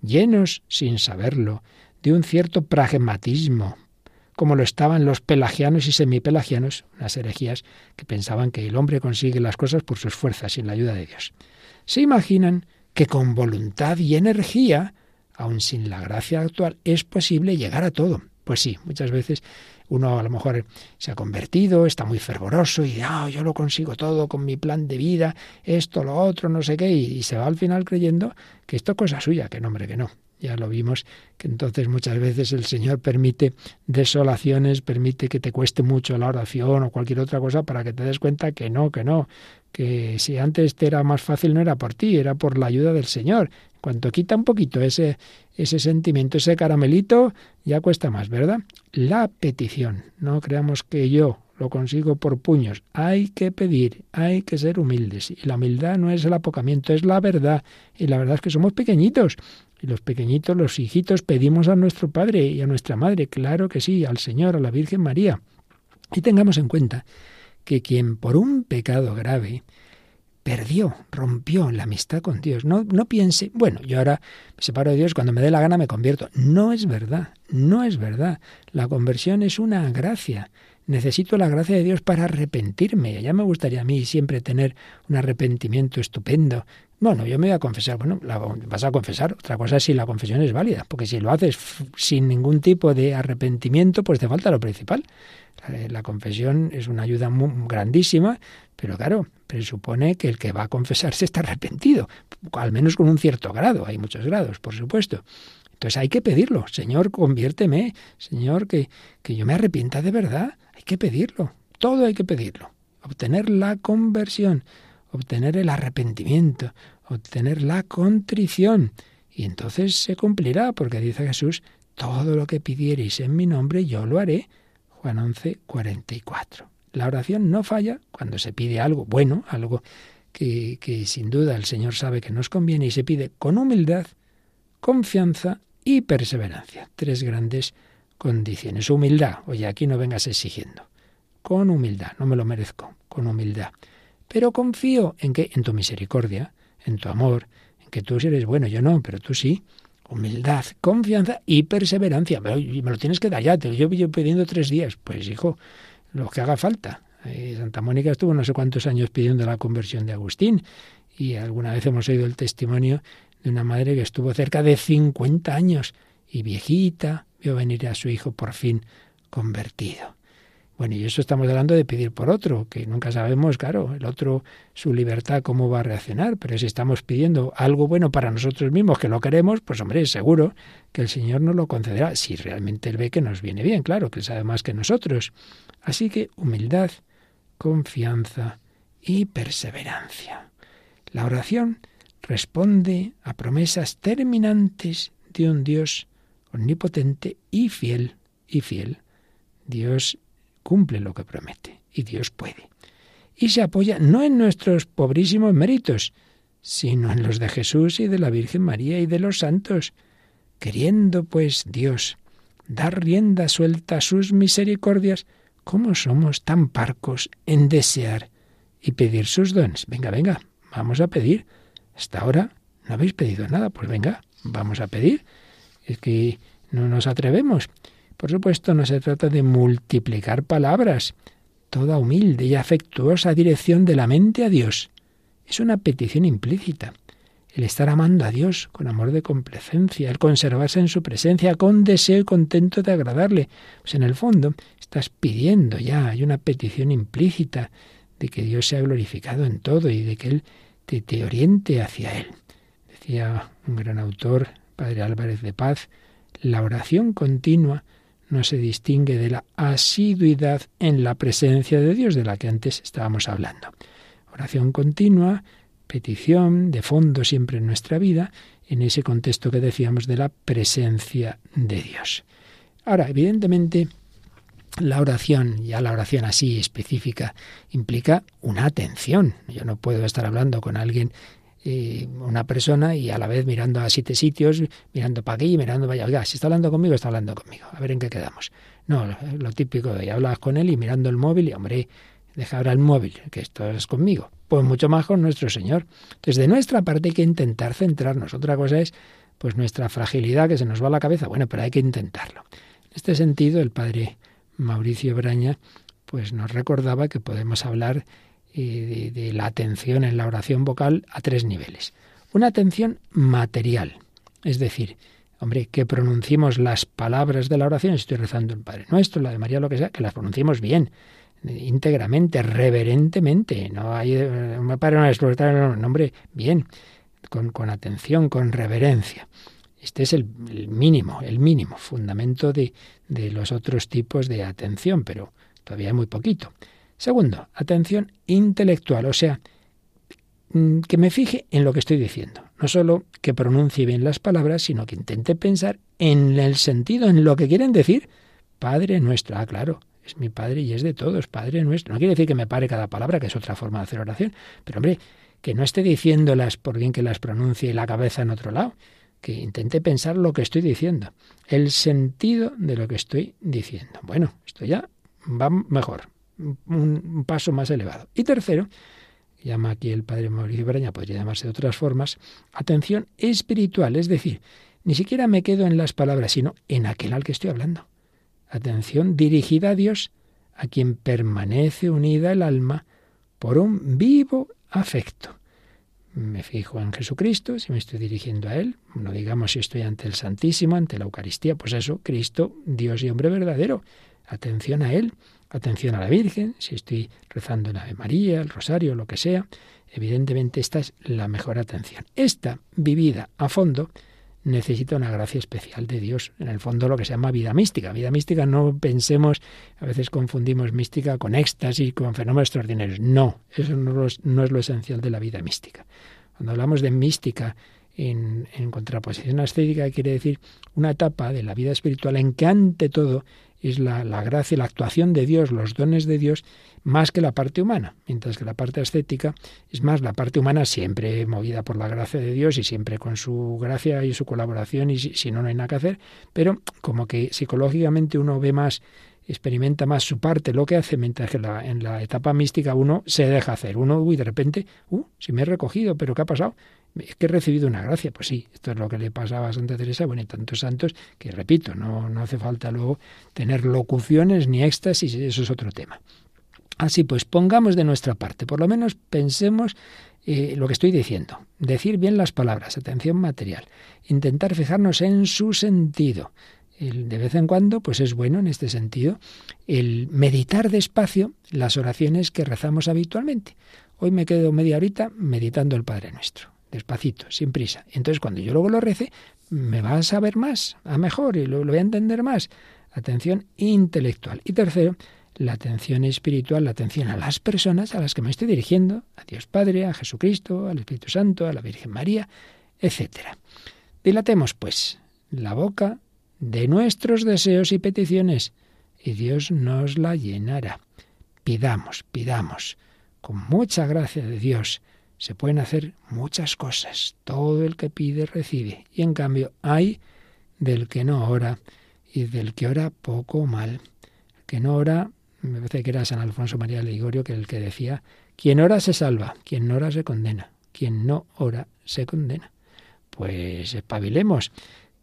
llenos, sin saberlo, de un cierto pragmatismo, como lo estaban los pelagianos y semipelagianos, unas herejías que pensaban que el hombre consigue las cosas por sus fuerzas, sin la ayuda de Dios. Se imaginan que con voluntad y energía, aun sin la gracia actual, es posible llegar a todo. Pues sí, muchas veces uno a lo mejor se ha convertido, está muy fervoroso y ah, yo lo consigo todo con mi plan de vida, esto, lo otro, no sé qué, y, se va al final creyendo que esto es cosa suya, que no, hombre, que no. Ya lo vimos, que entonces muchas veces el Señor permite desolaciones, permite que te cueste mucho la oración o cualquier otra cosa para que te des cuenta que no, que no, que si antes te era más fácil no era por ti, era por la ayuda del Señor. Cuanto quita un poquito ese, ese sentimiento, ese caramelito, ya cuesta más, ¿verdad? La petición. No creamos que yo lo consigo por puños. Hay que pedir, hay que ser humildes. Y la humildad no es el apocamiento, es la verdad. Y la verdad es que somos pequeñitos. Y los pequeñitos, los hijitos, pedimos a nuestro Padre y a nuestra Madre, claro que sí, al Señor, a la Virgen María. Y tengamos en cuenta que quien por un pecado grave perdió, rompió la amistad con Dios. No, no piense, bueno, yo ahora me separo de Dios, cuando me dé la gana me convierto. No es verdad, no es verdad. La conversión es una gracia. Necesito la gracia de Dios para arrepentirme. Ya me gustaría a mí siempre tener un arrepentimiento estupendo. Bueno, yo me voy a confesar. Bueno, la vas a confesar. Otra cosa es si la confesión es válida, porque si lo haces sin ningún tipo de arrepentimiento, pues te falta lo principal. La confesión es una ayuda muy grandísima, pero claro, presupone que el que va a confesarse está arrepentido, al menos con un cierto grado. Hay muchos grados, por supuesto. Entonces hay que pedirlo. Señor, conviérteme. Señor, que, que yo me arrepienta de verdad. Hay que pedirlo. Todo hay que pedirlo. Obtener la conversión, obtener el arrepentimiento, obtener la contrición. Y entonces se cumplirá, porque dice Jesús, todo lo que pidiereis en mi nombre, yo lo haré. Juan 11, 44. La oración no falla cuando se pide algo bueno, algo que, que sin duda el Señor sabe que nos conviene y se pide con humildad, confianza y perseverancia. Tres grandes condiciones. Humildad. Oye, aquí no vengas exigiendo. Con humildad. No me lo merezco. Con humildad. Pero confío en que, en tu misericordia, en tu amor, en que tú eres bueno, yo no, pero tú sí. Humildad, confianza y perseverancia. Me lo tienes que dar ya. Te lo llevo pidiendo tres días. Pues hijo, lo que haga falta. Eh, Santa Mónica estuvo no sé cuántos años pidiendo la conversión de Agustín y alguna vez hemos oído el testimonio de una madre que estuvo cerca de 50 años y viejita vio venir a su hijo por fin convertido. Bueno, y eso estamos hablando de pedir por otro, que nunca sabemos, claro, el otro, su libertad, cómo va a reaccionar, pero si estamos pidiendo algo bueno para nosotros mismos, que lo queremos, pues hombre, seguro que el Señor nos lo concederá, si realmente Él ve que nos viene bien, claro, que Él sabe más que nosotros. Así que humildad, confianza y perseverancia. La oración responde a promesas terminantes de un Dios omnipotente y fiel, y fiel. Dios cumple lo que promete y Dios puede. Y se apoya no en nuestros pobrísimos méritos, sino en los de Jesús y de la Virgen María y de los santos. Queriendo, pues, Dios dar rienda suelta a sus misericordias, ¿cómo somos tan parcos en desear y pedir sus dones? Venga, venga, vamos a pedir. Hasta ahora no habéis pedido nada, pues venga, vamos a pedir. Es que no nos atrevemos. Por supuesto, no se trata de multiplicar palabras. Toda humilde y afectuosa dirección de la mente a Dios es una petición implícita. El estar amando a Dios con amor de complacencia, el conservarse en su presencia con deseo y contento de agradarle. Pues en el fondo estás pidiendo ya, hay una petición implícita de que Dios sea glorificado en todo y de que Él te, te oriente hacia Él. Decía un gran autor, Padre Álvarez de Paz, la oración continua no se distingue de la asiduidad en la presencia de Dios de la que antes estábamos hablando. Oración continua, petición de fondo siempre en nuestra vida, en ese contexto que decíamos de la presencia de Dios. Ahora, evidentemente, la oración, ya la oración así específica, implica una atención. Yo no puedo estar hablando con alguien, una persona, y a la vez mirando a siete sitios, mirando para aquí, mirando para allá. Oiga, si está hablando conmigo, está hablando conmigo. A ver en qué quedamos. No, lo típico de hablas con él y mirando el móvil, y hombre, deja ahora el móvil, que esto es conmigo. Pues mucho más con nuestro Señor. Entonces, de nuestra parte hay que intentar centrarnos. Otra cosa es, pues, nuestra fragilidad, que se nos va a la cabeza. Bueno, pero hay que intentarlo. En este sentido, el Padre Mauricio Braña, pues nos recordaba que podemos hablar eh, de, la atención en la oración vocal a tres niveles. Una atención material, es decir, hombre, que pronunciemos las palabras de la oración, estoy rezando el Padre Nuestro, la de María, lo que sea, que las pronunciemos bien, íntegramente, reverentemente, no hay me Padre Nuestro, no, hombre, bien, con, con atención, con reverencia. Este es el, mínimo, el mínimo fundamento de, de los otros tipos de atención, pero todavía hay muy poquito. Segundo, atención intelectual, o sea, mm, que me fije en lo que estoy diciendo. No solo que pronuncie bien las palabras, sino que intente pensar en el sentido, en lo que quieren decir. Padre nuestro, ah, claro, es mi Padre y es de todos, Padre nuestro. No quiere decir que me pare cada palabra, que es otra forma de hacer oración, pero hombre, que no esté diciéndolas por bien que las pronuncie la cabeza en otro lado, que intente pensar lo que estoy diciendo, el sentido de lo que estoy diciendo. Bueno, esto ya va mejor, un, paso más elevado. Y tercero, llama aquí el padre Mauricio Braña, podría llamarse de otras formas, atención espiritual, es decir, ni siquiera me quedo en las palabras, sino en aquel al que estoy hablando. Atención dirigida a Dios, a quien permanece unida el alma por un vivo afecto me fijo en Jesucristo, si me estoy dirigiendo a Él, no digamos si estoy ante el Santísimo, ante la Eucaristía, pues eso, Cristo, Dios y hombre verdadero. Atención a Él, atención a la Virgen, si estoy rezando la Ave María, el Rosario, lo que sea, evidentemente esta es la mejor atención. Esta, vivida a fondo, necesita una gracia especial de Dios. En el fondo lo que se llama vida mística. Vida mística no pensemos, a veces confundimos mística con éxtasis, con fenómenos extraordinarios. No, eso no es, no es lo esencial de la vida mística. Cuando hablamos de mística en, en contraposición ascética, quiere decir una etapa de la vida espiritual en que ante todo es la, la gracia, la actuación de Dios, los dones de Dios, más que la parte humana, mientras que la parte ascética es más la parte humana siempre movida por la gracia de Dios y siempre con su gracia y su colaboración y si, no, no hay nada que hacer, pero como que psicológicamente uno ve más experimenta más su parte, lo que hace, mientras que en la etapa mística uno se deja hacer. Uno, uy, de repente, uh, si me he recogido, pero ¿qué ha pasado? Es que he recibido una gracia. Pues sí, esto es lo que le pasaba a Santa Teresa, bueno, y tantos santos, que repito, no, no hace falta luego tener locuciones ni éxtasis, eso es otro tema. Así pues, pongamos de nuestra parte, por lo menos pensemos eh, lo que estoy diciendo, decir bien las palabras, atención material, intentar fijarnos en su sentido. de vez en cuando, pues es bueno en este sentido el meditar despacio las oraciones que rezamos habitualmente. Hoy me quedo media horita meditando el Padre Nuestro despacito, sin prisa. Entonces, cuando yo luego lo rece, me va a saber más, a mejor, y lo, voy a entender más. Atención intelectual. Y tercero, la atención espiritual, la atención a las personas a las que me estoy dirigiendo, a Dios Padre, a Jesucristo, al Espíritu Santo, a la Virgen María, etc. Dilatemos, pues, la boca de nuestros deseos y peticiones, y Dios nos la llenará. Pidamos, pidamos, con mucha gracia de Dios, se pueden hacer muchas cosas. Todo el que pide recibe. Y en cambio hay del que no ora y del que ora poco mal. El que no ora, me parece que era San Alfonso María Ligorio, que el que decía, quien ora se salva, quien no ora se condena, quien no ora se condena. Pues espabilemos,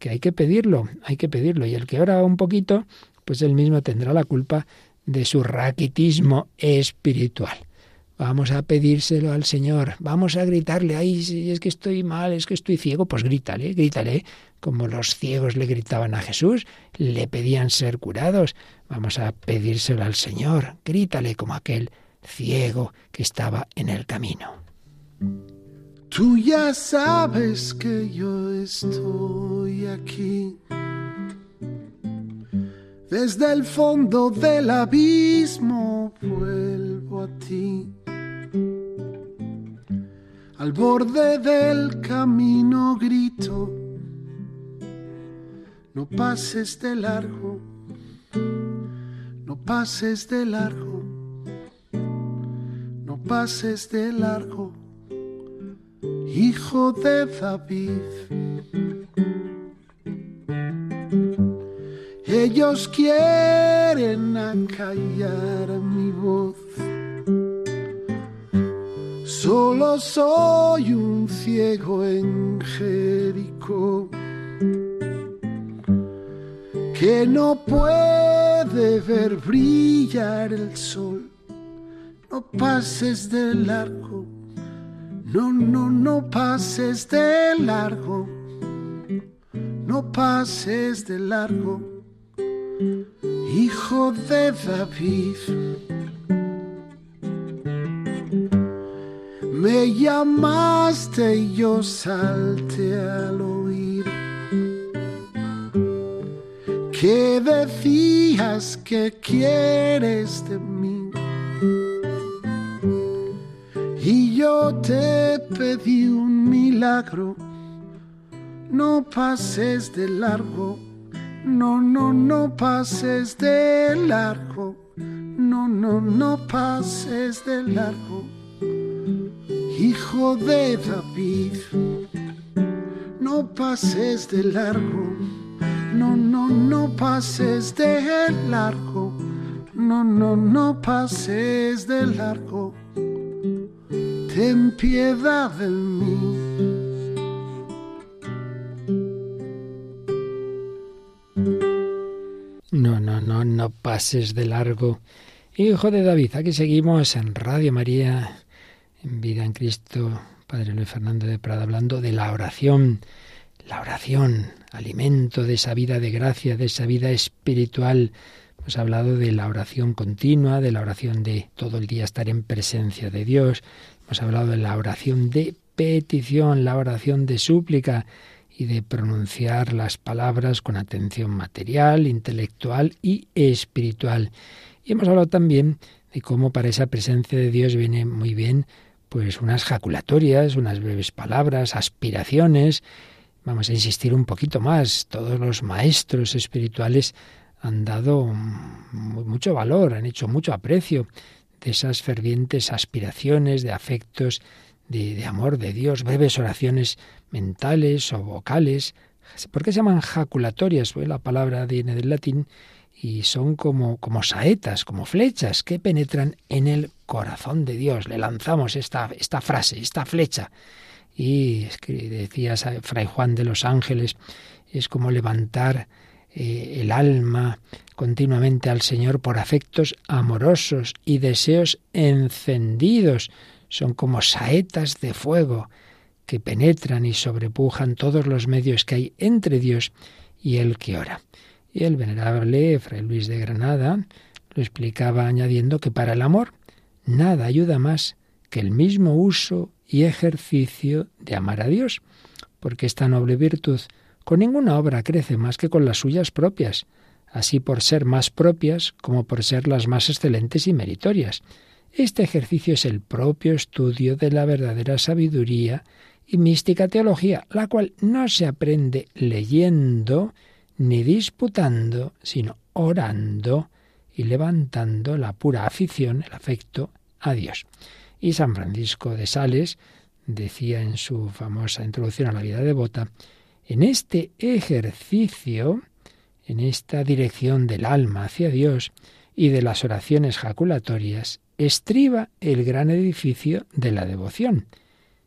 que hay que pedirlo, hay que pedirlo. Y el que ora un poquito, pues él mismo tendrá la culpa de su raquitismo espiritual. Vamos a pedírselo al Señor, vamos a gritarle, ay, si es que estoy mal, es que estoy ciego, pues grítale, grítale, como los ciegos le gritaban a Jesús, le pedían ser curados, vamos a pedírselo al Señor, grítale como aquel ciego que estaba en el camino. Tú ya sabes que yo estoy aquí. Desde el fondo del abismo vuelvo a ti al borde del camino grito, no pases de largo, no pases de largo, no pases de largo, hijo de David. Ellos quieren acallar mi voz Solo soy un ciego en Jericó que no puede ver brillar el sol. No pases de largo, no, no, no pases de largo, no pases de largo, hijo de David. Me llamaste y yo salte al oír. Que decías que quieres de mí. Y yo te pedí un milagro, no pases de largo, no, no, no pases de largo, no, no, no pases de largo hijo de David, no pases de largo, no, no, no pases de largo, no, no, no pases de largo, ten piedad de mí. No, no, no, no pases de largo. Hijo de David, aquí seguimos en Radio María en Vida en Cristo, Padre Luis Fernando de Prada, hablando de la oración. La oración, alimento de esa vida de gracia, de esa vida espiritual. Hemos hablado de la oración continua, de la oración de todo el día estar en presencia de Dios. Hemos hablado de la oración de petición, la oración de súplica y de pronunciar las palabras con atención material, intelectual y espiritual. Y hemos hablado también de cómo para esa presencia de Dios viene muy bien pues unas jaculatorias, unas breves palabras, aspiraciones. Vamos a insistir un poquito más. Todos los maestros espirituales han dado mucho valor, han hecho mucho aprecio de esas fervientes aspiraciones, de afectos, de, amor de Dios, breves oraciones mentales o vocales. ¿Por qué se llaman jaculatorias? Pues la palabra viene del latín y son como, como saetas, como flechas que penetran en el corazón de Dios. Le lanzamos esta, esta frase, esta flecha. Y es que decía Fray Juan de los Ángeles, es como levantar eh, el alma continuamente al Señor por afectos amorosos y deseos encendidos. Son como saetas de fuego que penetran y sobrepujan todos los medios que hay entre Dios y el que ora. Y el venerable Fray Luis de Granada lo explicaba añadiendo que para el amor nada ayuda más que el mismo uso y ejercicio de amar a Dios, porque esta noble virtud con ninguna obra crece más que con las suyas propias, así por ser más propias como por ser las más excelentes y meritorias. Este ejercicio es el propio estudio de la verdadera sabiduría y mística teología, la cual no se aprende leyendo, ni disputando, sino orando y levantando la pura afición, el afecto a Dios. Y San Francisco de Sales decía en su famosa introducción a la vida devota, en este ejercicio, en esta dirección del alma hacia Dios y de las oraciones jaculatorias, estriba el gran edificio de la devoción.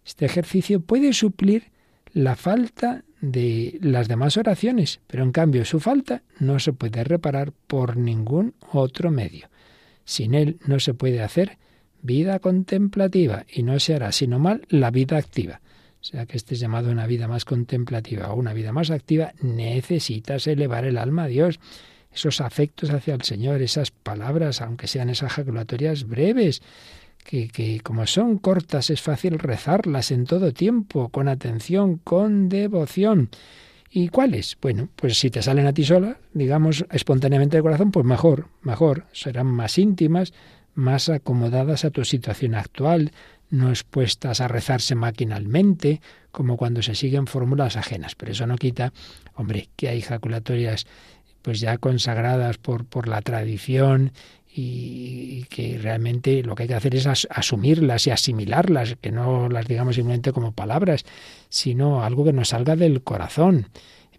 Este ejercicio puede suplir la falta de las demás oraciones, pero en cambio su falta no se puede reparar por ningún otro medio. Sin él no se puede hacer vida contemplativa y no se hará sino mal la vida activa. O sea que este llamado una vida más contemplativa o una vida más activa, necesitas elevar el alma a Dios. Esos afectos hacia el Señor, esas palabras, aunque sean esas jaculatorias breves, que, como son cortas es fácil rezarlas en todo tiempo, con atención, con devoción. ¿Y cuáles? Bueno, pues si te salen a ti sola, digamos espontáneamente de corazón, pues mejor, mejor, serán más íntimas, más acomodadas a tu situación actual, no expuestas a rezarse maquinalmente, como cuando se siguen fórmulas ajenas. Pero eso no quita, hombre, que hay ejaculatorias pues ya consagradas por, por la tradición y que realmente lo que hay que hacer es asumirlas y asimilarlas, que no las digamos simplemente como palabras, sino algo que nos salga del corazón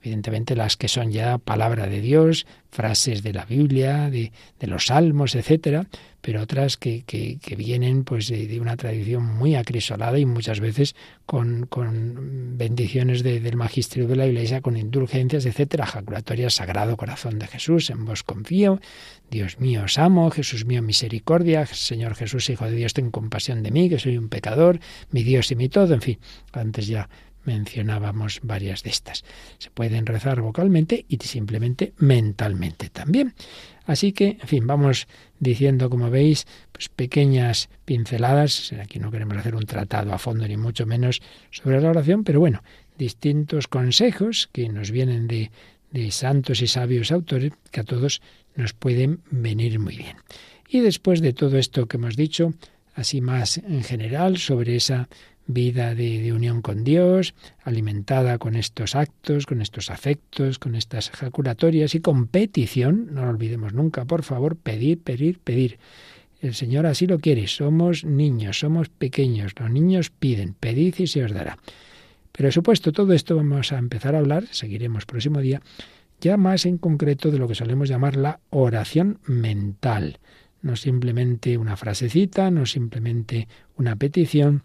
evidentemente las que son ya palabra de Dios, frases de la Biblia, de, los salmos, etcétera, pero otras que, que, vienen pues de, una tradición muy acrisolada y muchas veces con, con bendiciones del magisterio de la Iglesia, con indulgencias, etcétera, jaculatoria Sagrado Corazón de Jesús, en vos confío, Dios mío os amo, Jesús mío misericordia, Señor Jesús, Hijo de Dios, ten compasión de mí, que soy un pecador, mi Dios y mi todo, en fin, antes ya mencionábamos varias de estas. Se pueden rezar vocalmente y simplemente mentalmente también. Así que, en fin, vamos diciendo, como veis, pues pequeñas pinceladas. Aquí no queremos hacer un tratado a fondo, ni mucho menos sobre la oración, pero bueno, distintos consejos que nos vienen de, de santos y sabios autores que a todos nos pueden venir muy bien. Y después de todo esto que hemos dicho, así más en general sobre esa vida de, unión con Dios, alimentada con estos actos, con estos afectos, con estas ejaculatorias y con petición, no lo olvidemos nunca, por favor, pedir, pedir, pedir. El Señor así lo quiere, somos niños, somos pequeños, los niños piden, pedid y se os dará. Pero supuesto todo esto vamos a empezar a hablar, seguiremos próximo día, ya más en concreto de lo que solemos llamar la oración mental. No simplemente una frasecita, no simplemente una petición,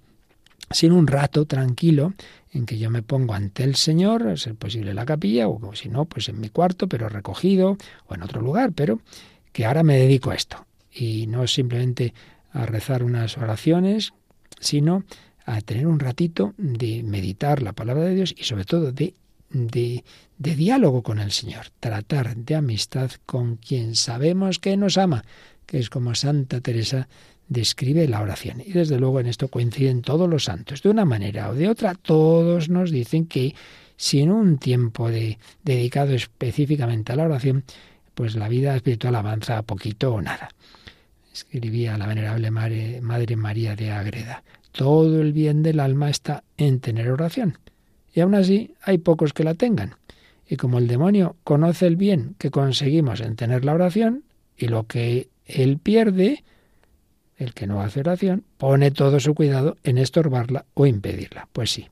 sino un rato tranquilo en que yo me pongo ante el Señor, es posible en la capilla, o si no, pues en mi cuarto, pero recogido, o en otro lugar, pero que ahora me dedico a esto. Y no simplemente a rezar unas oraciones, sino a tener un ratito de meditar la palabra de Dios y sobre todo de, de, de diálogo con el Señor, tratar de amistad con quien sabemos que nos ama, que es como Santa Teresa describe la oración. Y desde luego en esto coinciden todos los santos. De una manera o de otra, todos nos dicen que sin un tiempo de, dedicado específicamente a la oración, pues la vida espiritual avanza poquito o nada. Escribía la venerable Madre, Madre María de Agreda. Todo el bien del alma está en tener oración. Y aún así hay pocos que la tengan. Y como el demonio conoce el bien que conseguimos en tener la oración y lo que él pierde, el que no hace oración, pone todo su cuidado en estorbarla o impedirla. Pues sí.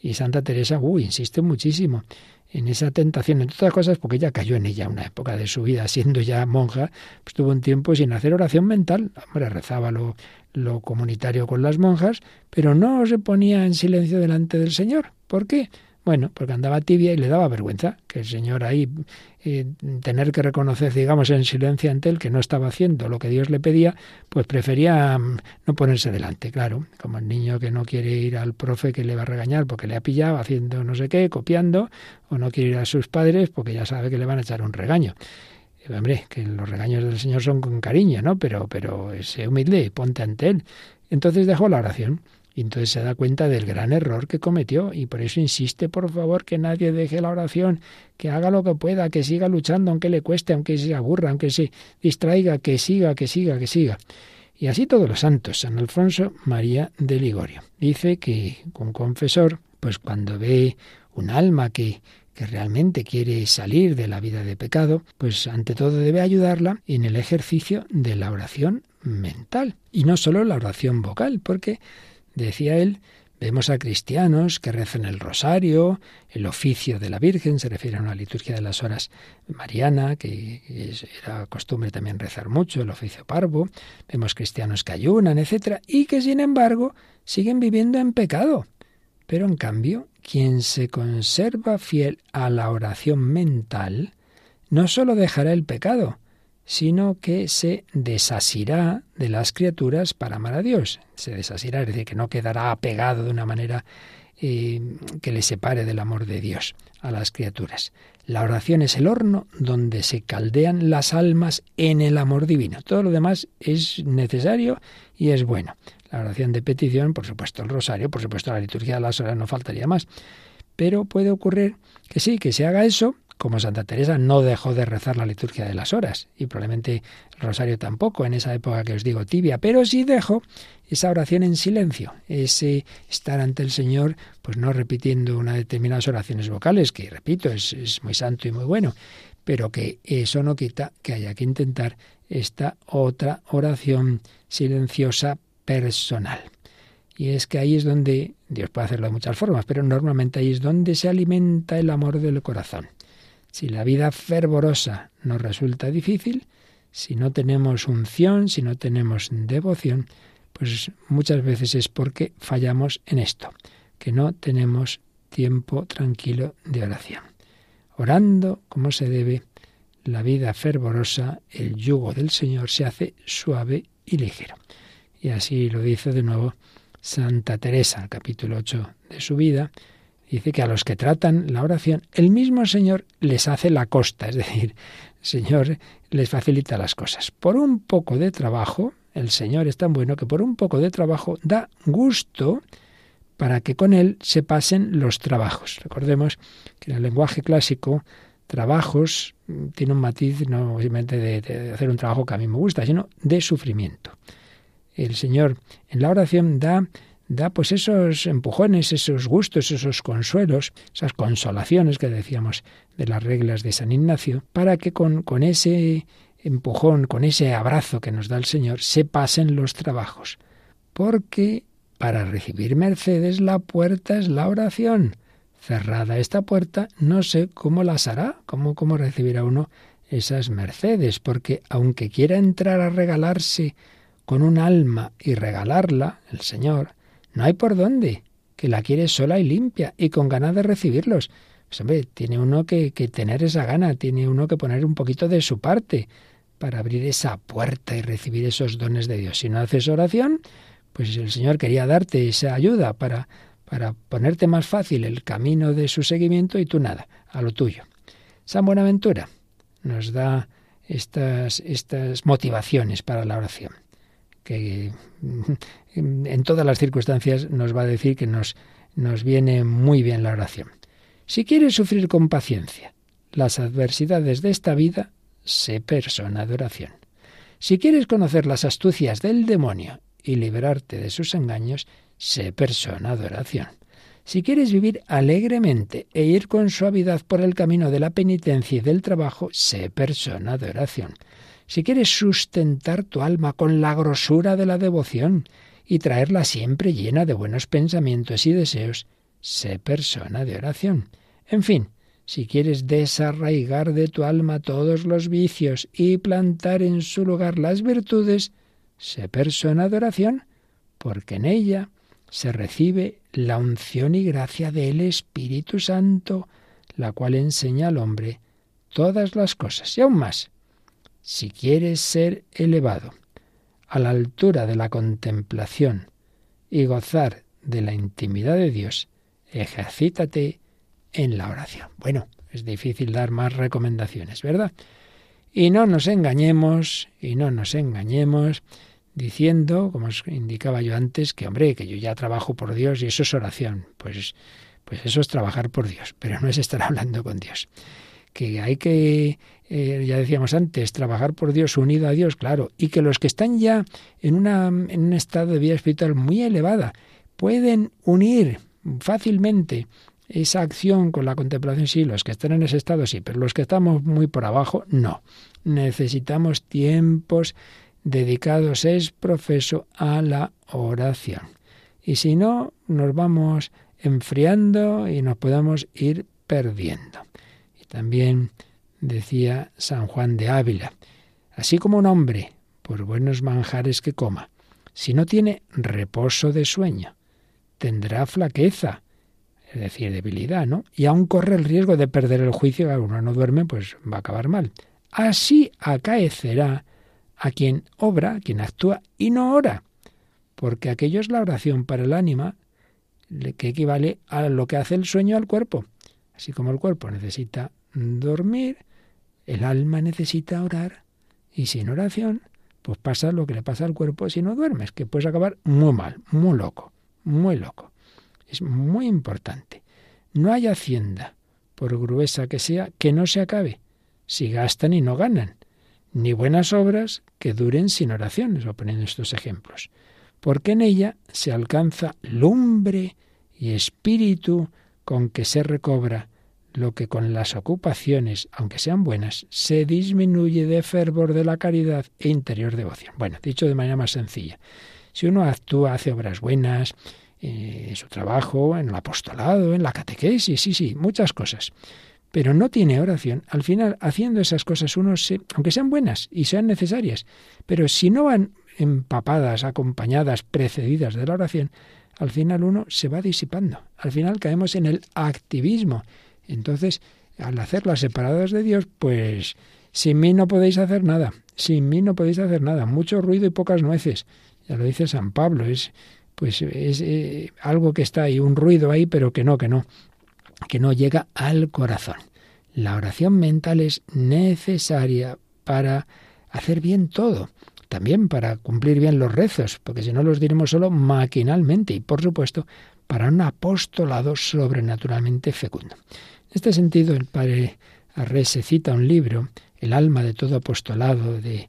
Y Santa Teresa, uy, insiste muchísimo en esa tentación, entre otras cosas, porque ella cayó en ella una época de su vida, siendo ya monja, pues tuvo un tiempo sin hacer oración mental. Hombre, rezaba lo comunitario con las monjas, pero no se ponía en silencio delante del Señor. ¿Por qué? Bueno, porque andaba tibia y le daba vergüenza que el Señor ahí eh, tener que reconocer, digamos, en silencio ante él que no estaba haciendo lo que Dios le pedía, pues prefería mm, no ponerse delante, claro, como el niño que no quiere ir al profe que le va a regañar porque le ha pillado haciendo no sé qué, copiando, o no quiere ir a sus padres porque ya sabe que le van a echar un regaño. hombre, que los regaños del Señor son con cariño, ¿no? Pero, pero sé humilde ponte ante él. Entonces dejó la oración y entonces se da cuenta del gran error que cometió y por eso insiste, por favor, que nadie deje la oración, que haga lo que pueda, que siga luchando aunque le cueste, aunque se aburra, aunque se distraiga, que siga, que siga, que siga. Y así todos los santos, San Alfonso María de Ligorio. Dice que un confesor, pues cuando ve un alma que, que realmente quiere salir de la vida de pecado, pues ante todo debe ayudarla en el ejercicio de la oración mental. Y no solo la oración vocal, porque Decía él, vemos a cristianos que rezan el rosario, el oficio de la Virgen, se refiere a una liturgia de las horas mariana, que era costumbre también rezar mucho, el oficio parvo, vemos cristianos que ayunan, etcétera, y que sin embargo siguen viviendo en pecado. Pero en cambio, quien se conserva fiel a la oración mental, no sólo dejará el pecado, sino que se desasirá de las criaturas para amar a Dios. Se desasirá, es decir, que no quedará apegado de una manera eh, que le separe del amor de Dios a las criaturas. La oración es el horno donde se caldean las almas en el amor divino. Todo lo demás es necesario y es bueno. La oración de petición, por supuesto el rosario, por supuesto la liturgia de las horas, no faltaría más. Pero puede ocurrir que sí, que se haga eso como Santa Teresa no dejó de rezar la liturgia de las horas y probablemente el rosario tampoco en esa época que os digo tibia, pero sí dejó esa oración en silencio, ese estar ante el Señor, pues no repitiendo unas determinadas oraciones vocales, que repito, es, es muy santo y muy bueno, pero que eso no quita que haya que intentar esta otra oración silenciosa personal. Y es que ahí es donde, Dios puede hacerlo de muchas formas, pero normalmente ahí es donde se alimenta el amor del corazón. Si la vida fervorosa nos resulta difícil, si no tenemos unción, si no tenemos devoción, pues muchas veces es porque fallamos en esto, que no tenemos tiempo tranquilo de oración. Orando como se debe, la vida fervorosa, el yugo del Señor se hace suave y ligero. Y así lo dice de nuevo Santa Teresa, capítulo 8 de su vida, dice que a los que tratan la oración, el mismo Señor les hace la costa, es decir, el *laughs* Señor les facilita las cosas. Por un poco de trabajo, el Señor es tan bueno que por un poco de trabajo da gusto para que con él se pasen los trabajos. Recordemos que en el lenguaje clásico, trabajos mm, tiene un matiz no simplemente de, de hacer un trabajo que a mí me gusta, sino de sufrimiento. El Señor en la oración da da pues esos empujones, esos gustos, esos consuelos, esas consolaciones que decíamos de las reglas de San Ignacio, para que con, con ese empujón, con ese abrazo que nos da el Señor, se pasen los trabajos. Porque para recibir mercedes la puerta es la oración. Cerrada esta puerta, no sé cómo las hará, cómo, cómo recibirá uno esas mercedes, porque aunque quiera entrar a regalarse con un alma y regalarla, el Señor, no hay por dónde, que la quiere sola y limpia y con ganas de recibirlos. Pues hombre, tiene uno que, tener esa gana, tiene uno que poner un poquito de su parte para abrir esa puerta y recibir esos dones de Dios. Si no haces oración, pues el Señor quería darte esa ayuda para, para ponerte más fácil el camino de su seguimiento y tú nada, a lo tuyo. San Buenaventura nos da estas, estas motivaciones para la oración que *laughs* en todas las circunstancias nos va a decir que nos, nos viene muy bien la oración. Si quieres sufrir con paciencia las adversidades de esta vida, sé persona de oración. Si quieres conocer las astucias del demonio y liberarte de sus engaños, sé persona de oración. Si quieres vivir alegremente e ir con suavidad por el camino de la penitencia y del trabajo, sé persona de oración si quieres sustentar tu alma con la grosura de la devoción y traerla siempre llena de buenos pensamientos y deseos, sé persona de oración. En fin, si quieres desarraigar de tu alma todos los vicios y plantar en su lugar las virtudes, sé persona de oración, porque en ella se recibe la unción y gracia del Espíritu Santo, la cual enseña al hombre todas las cosas y aún más si quieres ser elevado a la altura de la contemplación y gozar de la intimidad de Dios, ejercítate en la oración. Bueno, es difícil dar más recomendaciones, ¿verdad? Y no nos engañemos, y no nos engañemos diciendo, como os indicaba yo antes, que hombre, que yo ya trabajo por Dios y eso es oración. Pues, pues eso es trabajar por Dios, pero no es estar *laughs* hablando con Dios. Que hay que eh, ya decíamos antes, trabajar por Dios unido a Dios, claro, y que los que están ya en, una, en un estado de vida espiritual muy elevada pueden unir fácilmente esa acción con la contemplación, sí, los que están en ese estado sí, pero los que estamos muy por abajo, no. Necesitamos tiempos dedicados, es profeso, a la oración. Y si no, nos vamos enfriando y nos podemos ir perdiendo. También decía San Juan de Ávila, así como un hombre, por buenos manjares que coma, si no tiene reposo de sueño, tendrá flaqueza, es decir, debilidad, ¿no? Y aún corre el riesgo de perder el juicio, que uno no duerme, pues va a acabar mal. Así acaecerá a quien obra, a quien actúa y no ora, porque aquello es la oración para el ánima, que equivale a lo que hace el sueño al cuerpo. Así como el cuerpo necesita dormir, el alma necesita orar y sin oración, pues pasa lo que le pasa al cuerpo si no duermes, que puedes acabar muy mal, muy loco, muy loco. Es muy importante. No hay hacienda por gruesa que sea, que no se acabe, si gastan y no ganan, ni buenas obras que duren sin oraciones, o poniendo estos ejemplos, porque en ella se alcanza lumbre y espíritu con que se recobra lo que con las ocupaciones, aunque sean buenas, se disminuye de fervor de la caridad e interior devoción. Bueno, dicho de manera más sencilla, si uno actúa, hace obras buenas, eh, en su trabajo, en el apostolado, en la catequesis, sí, sí, muchas cosas, pero no tiene oración, al final, haciendo esas cosas, uno se, aunque sean buenas y sean necesarias, pero si no van empapadas, acompañadas, precedidas de la oración, al final uno se va disipando. Al final caemos en el activismo entonces, al hacerlas separadas de Dios, pues sin mí no podéis hacer nada, sin mí no podéis hacer nada, mucho ruido y pocas nueces. Ya lo dice San Pablo, es pues es eh, algo que está ahí, un ruido ahí, pero que no, que no, que no llega al corazón. La oración mental es necesaria para hacer bien todo, también para cumplir bien los rezos, porque si no los diremos solo maquinalmente y por supuesto para un apostolado sobrenaturalmente fecundo. En este sentido, el padre Arrese cita un libro, El alma de todo apostolado, de,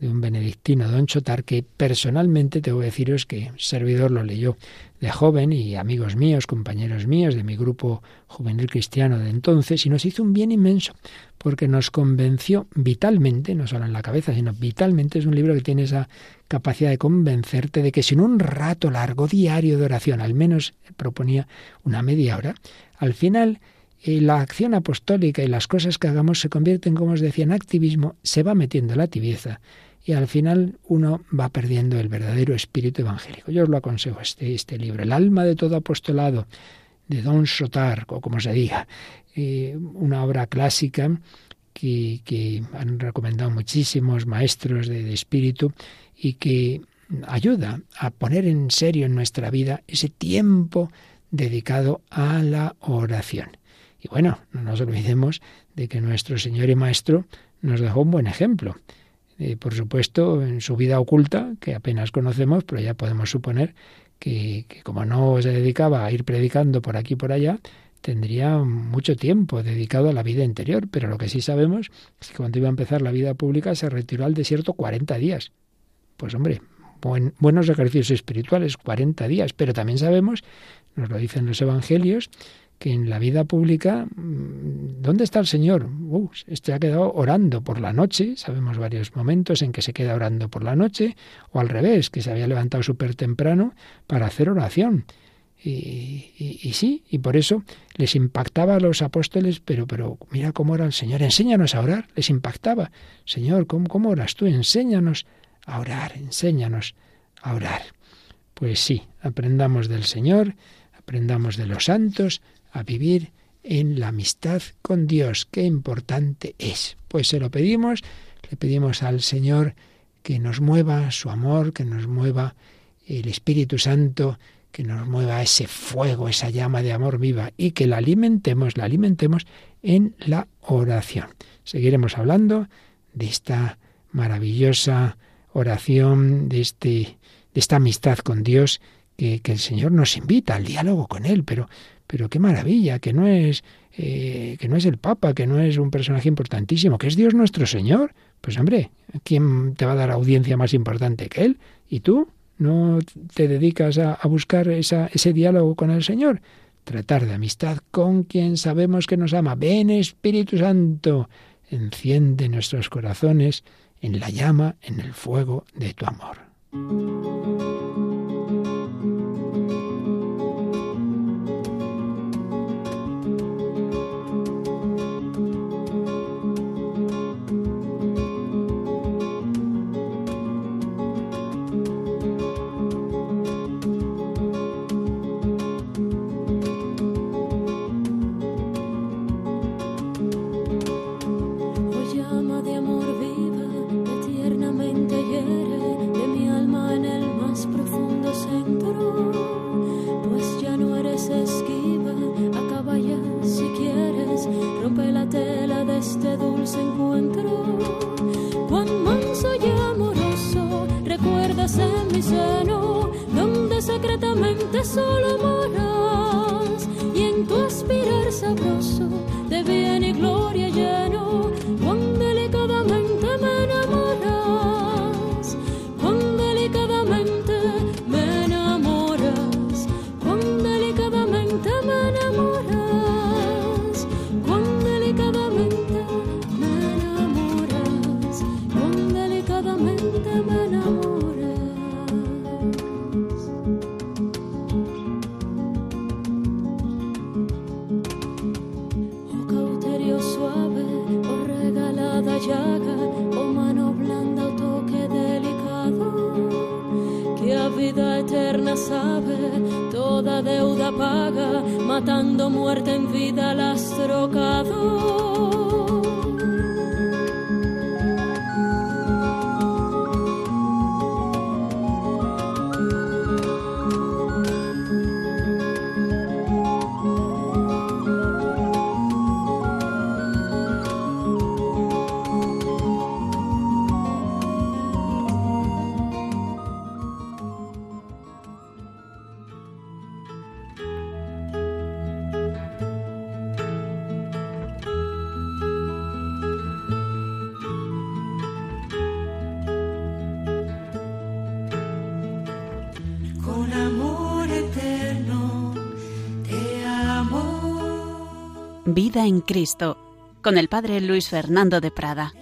de un benedictino, don Chotar, que personalmente tengo que deciros que servidor lo leyó de joven y amigos míos, compañeros míos de mi grupo juvenil cristiano de entonces, y nos hizo un bien inmenso, porque nos convenció vitalmente, no solo en la cabeza, sino vitalmente, es un libro que tiene esa capacidad de convencerte de que sin un rato largo diario de oración, al menos proponía una media hora, al final y la acción apostólica y las cosas que hagamos se convierten, como os decía, en activismo, se va metiendo la tibieza y al final uno va perdiendo el verdadero espíritu evangélico. Yo os lo aconsejo, este, este libro, El alma de todo apostolado, de Don Sotar, o como se diga, eh, una obra clásica que, han recomendado muchísimos maestros de espíritu y que ayuda a poner en serio en nuestra vida ese tiempo dedicado a la oración. Y bueno, no nos olvidemos de que nuestro Señor y Maestro nos dejó un buen ejemplo. Por supuesto, en su vida oculta, que apenas conocemos, pero ya podemos suponer que, que, como no se dedicaba a ir predicando por aquí y por allá, tendría mucho tiempo dedicado a la vida interior. Pero lo que sí sabemos es que cuando iba a empezar la vida pública se retiró al desierto 40 días. Pues hombre, buenos ejercicios espirituales, 40 días. Pero también sabemos, nos lo dicen los evangelios, que en la vida pública, mm, ¿dónde está el Señor? Uh, este ha quedado orando por la noche, sabemos varios momentos en que se queda orando por la noche, o al revés, que se había levantado súper temprano para hacer oración. Y, sí, y por eso les impactaba a los apóstoles, pero, pero mira cómo ora el Señor, enséñanos a orar, les impactaba. Señor, ¿cómo, cómo oras tú? Enséñanos a orar, enséñanos a orar. Pues sí, aprendamos del Señor, aprendamos de los santos, a vivir en la amistad con Dios. Qué importante es. Pues se lo pedimos, le pedimos al Señor que nos mueva su amor, que nos mueva el Espíritu Santo, que nos mueva ese fuego, esa llama de amor viva y que la alimentemos, la alimentemos en la oración. Seguiremos hablando de esta maravillosa oración, de, este, de esta amistad con Dios que, el Señor nos invita al diálogo con Él, pero pero qué maravilla, que no es eh, que no es el Papa, que no es un personaje importantísimo, que es Dios nuestro Señor. Pues hombre, ¿quién te va a dar audiencia más importante que Él? ¿Y tú no te dedicas a, a buscar esa, ese diálogo con el Señor? Tratar de amistad con quien sabemos que nos ama. Ven Espíritu Santo, enciende nuestros corazones en la llama, en el fuego de tu amor. Solo moras en Cristo, con el Padre Luis Fernando de Prada.